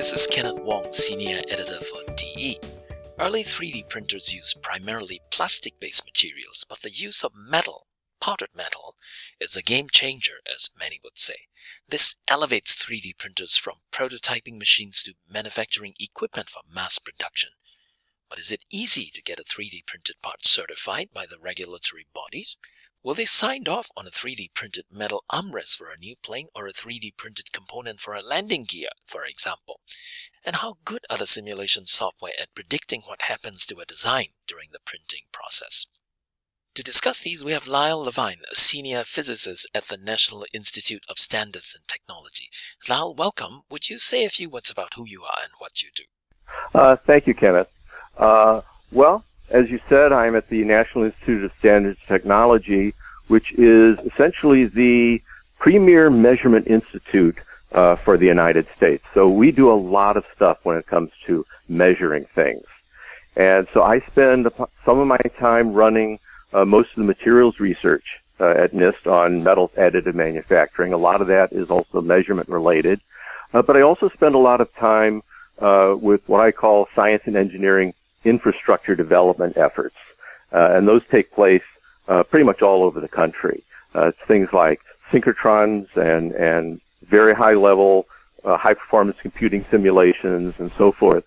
This is Kenneth Wong, Senior Editor for DE. Early 3D printers used primarily plastic-based materials, but the use of metal, powdered metal, is a game changer, as many would say. This elevates 3D printers from prototyping machines to manufacturing equipment for mass production. But is it easy to get a 3D printed part certified by the regulatory bodies? Will they sign off on a 3D printed metal armrest for a new plane or a 3D printed component for a landing gear, for example? And how good are the simulation software at predicting what happens to a design during the printing process? To discuss these, we have Lyle Levine, a senior physicist at the National Institute of Standards and Technology. Lyle, welcome. Would you say a few words about who you are and what you do? Uh, thank you, Kenneth. Uh, well, as you said, I'm at the National Institute of Standards and Technology, which is essentially the premier measurement institute uh, for the United States. So we do a lot of stuff when it comes to measuring things. And so I spend some of my time running uh, most of the materials research uh, at NIST on metals additive manufacturing. A lot of that is also measurement related. Uh, but I also spend a lot of time uh, with what I call science and engineering infrastructure development efforts. Uh, and those take place uh, pretty much all over the country. it's things like synchrotrons and, and very high level, high performance computing simulations and so forth.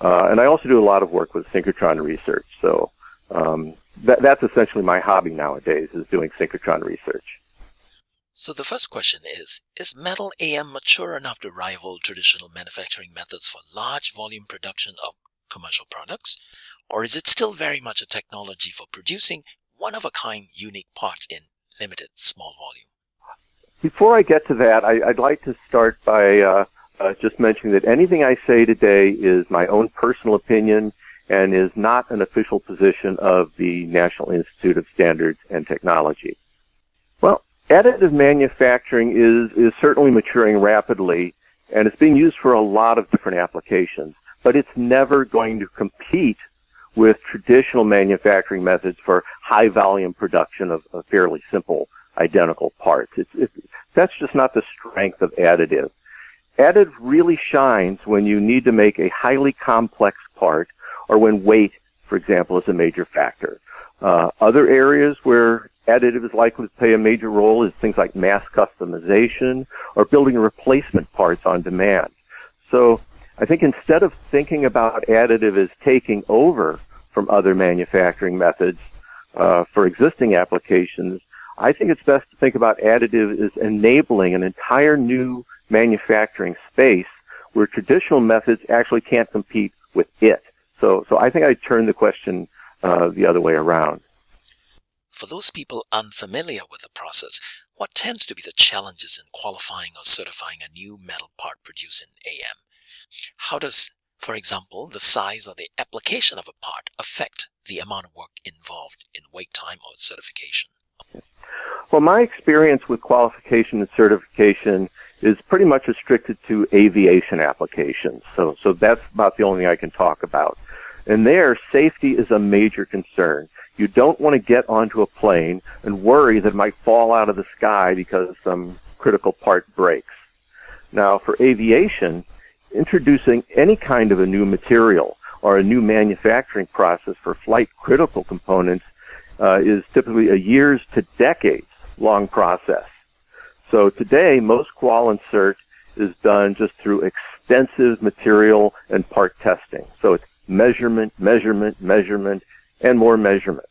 and I also do a lot of work with synchrotron research. So um, that, that's essentially my hobby nowadays is doing synchrotron research. So the first question is, is metal AM mature enough to rival traditional manufacturing methods for large volume production of commercial products? Or is it still very much a technology for producing one-of-a-kind unique parts in limited small volume? Before I get to that, I, would like to start by uh, uh, just mentioning that anything I say today is my own personal opinion and is not an official position of the National Institute of Standards and Technology. Well, additive manufacturing is, is certainly maturing rapidly and it's being used for a lot of different applications, but it's never going to compete with traditional manufacturing methods for high volume production of, of fairly simple identical parts. It's, it's, that's just not the strength of additive. Additive really shines when you need to make a highly complex part or when weight, for example, is a major factor. Uh, other areas where additive is likely to play a major role is things like mass customization or building replacement parts on demand. So I think instead of thinking about additive as taking over from other manufacturing methods uh, for existing applications, I think it's best to think about additive as enabling an entire new manufacturing space where traditional methods actually can't compete with it. So, so I think I turn the question uh, the other way around. For those people unfamiliar with the process, what tends to be the challenges in qualifying or certifying a new metal part produced in AM? How does, for example, the size or the application of a part affect the amount of work involved in wait time or certification? Well, my experience with qualification and certification is pretty much restricted to aviation applications. So, so that's about the only thing I can talk about. And there, safety is a major concern. You don't want to get onto a plane and worry that it might fall out of the sky because some critical part breaks. Now, for aviation, introducing any kind of a new material or a new manufacturing process for flight critical components uh, is typically a years to decades long process. So today, most qual and cert is done just through extensive material and part testing. So it's measurement, measurement, measurement, and more measurement.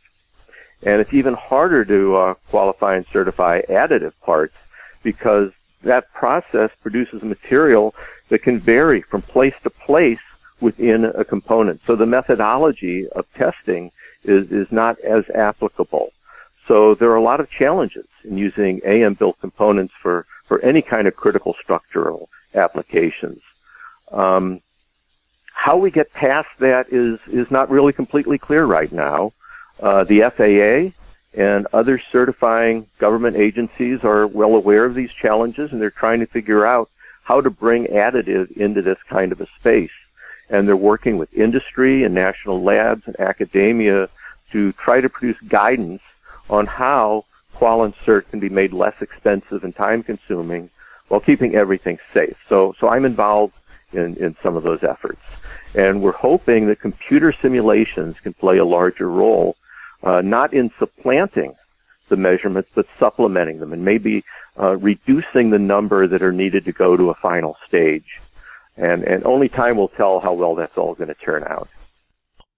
And it's even harder to uh, qualify and certify additive parts because that process produces material that can vary from place to place within a component. So the methodology of testing is, is not as applicable. So there are a lot of challenges in using AM built components for, for any kind of critical structural applications. Um, how we get past that is, is not really completely clear right now. Uh, the FAA and other certifying government agencies are well aware of these challenges and they're trying to figure out how to bring additive into this kind of a space. And they're working with industry and national labs and academia to try to produce guidance on how qual and cert can be made less expensive and time consuming while keeping everything safe. So, so I'm involved in, in some of those efforts. And we're hoping that computer simulations can play a larger role, uh, not in supplanting the measurements, but supplementing them and maybe uh, reducing the number that are needed to go to a final stage. And, and only time will tell how well that's all going to turn out.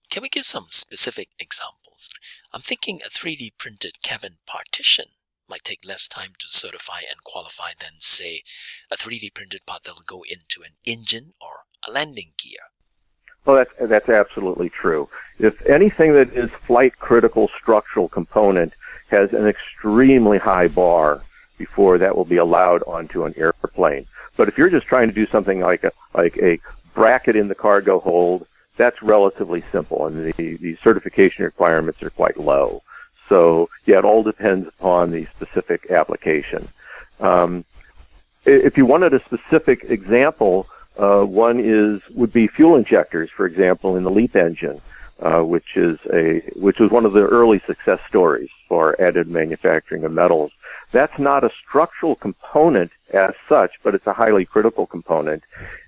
Can we give some specific examples? I'm thinking a 3D printed cabin partition might take less time to certify and qualify than, say, a 3D printed part that will go into an engine or a landing gear. Well, that's, that's absolutely true. If anything that is flight critical structural component has an extremely high bar before that will be allowed onto an airplane. But if you're just trying to do something like a, like a bracket in the cargo hold, that's relatively simple, and the, the certification requirements are quite low. So yeah, it all depends upon the specific application. Um, if you wanted a specific example, uh, one is would be fuel injectors, for example, in the LEAP engine, uh, which is a which was one of the early success stories for additive manufacturing of metals. That's not a structural component as such, but it's a highly critical component,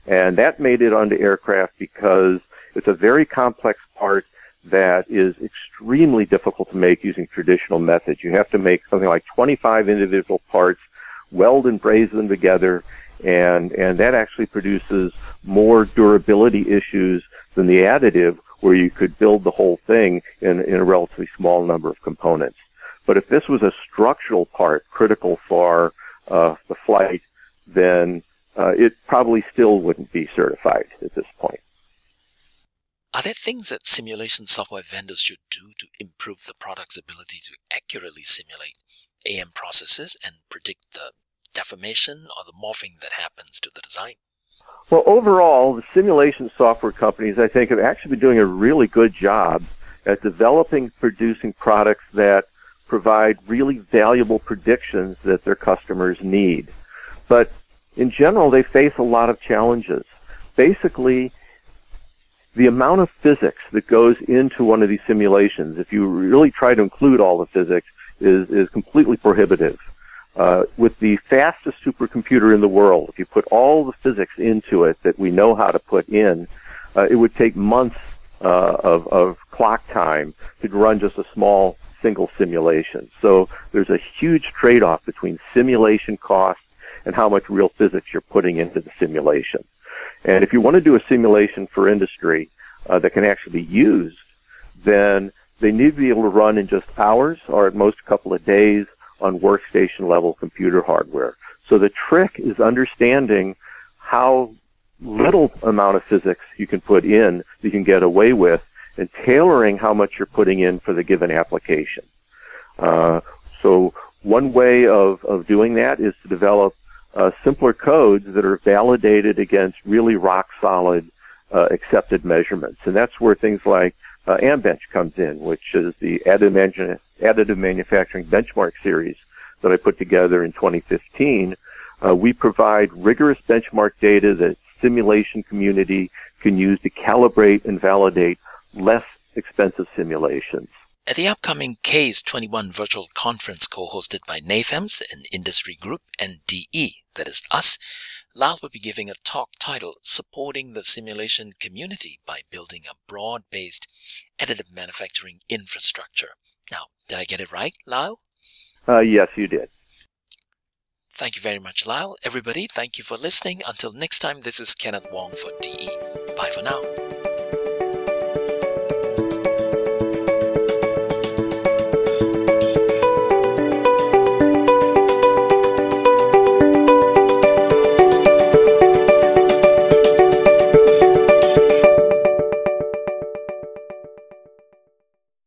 and that made it onto aircraft because it's a very complex part that is extremely difficult to make using traditional methods. You have to make something like 25 individual parts, weld and braze them together, and, and that actually produces more durability issues than the additive where you could build the whole thing in, in a relatively small number of components. But if this was a structural part critical for uh, the flight, then uh, it probably still wouldn't be certified at this point. Are there things that simulation software vendors should do to improve the product's ability to accurately simulate AM processes and predict the deformation or the morphing that happens to the design? Well, overall, the simulation software companies, I think, have actually been doing a really good job at developing, producing products that provide really valuable predictions that their customers need. But in general, they face a lot of challenges. Basically, the amount of physics that goes into one of these simulations, if you really try to include all the physics, is, is completely prohibitive. Uh, with the fastest supercomputer in the world, if you put all the physics into it that we know how to put in, uh, it would take months uh, of, of clock time to run just a small single simulation. So there's a huge trade-off between simulation costs and how much real physics you're putting into the simulation. And if you want to do a simulation for industry uh, that can actually be used, then they need to be able to run in just hours or at most a couple of days on workstation level computer hardware. So the trick is understanding how little amount of physics you can put in you can get away with and tailoring how much you're putting in for the given application. Uh, so one way of, of doing that is to develop uh, simpler codes that are validated against really rock solid uh, accepted measurements. And that's where things like uh, AMBench comes in, which is the additive, additive manufacturing benchmark series that I put together in 2015. Uh, we provide rigorous benchmark data that simulation community can use to calibrate and validate less expensive simulations. At the upcoming CAASE21 virtual conference co-hosted by NAFEMS, an industry group, and DE, that is us, Lyle will be giving a talk titled Supporting the Simulation Community by Building a Broad-Based Additive Manufacturing Infrastructure. Now, did I get it right, Lyle? Uh, yes, you did. Thank you very much, Lyle. Everybody, thank you for listening. Until next time, this is Kenneth Wong for DE. Bye for now.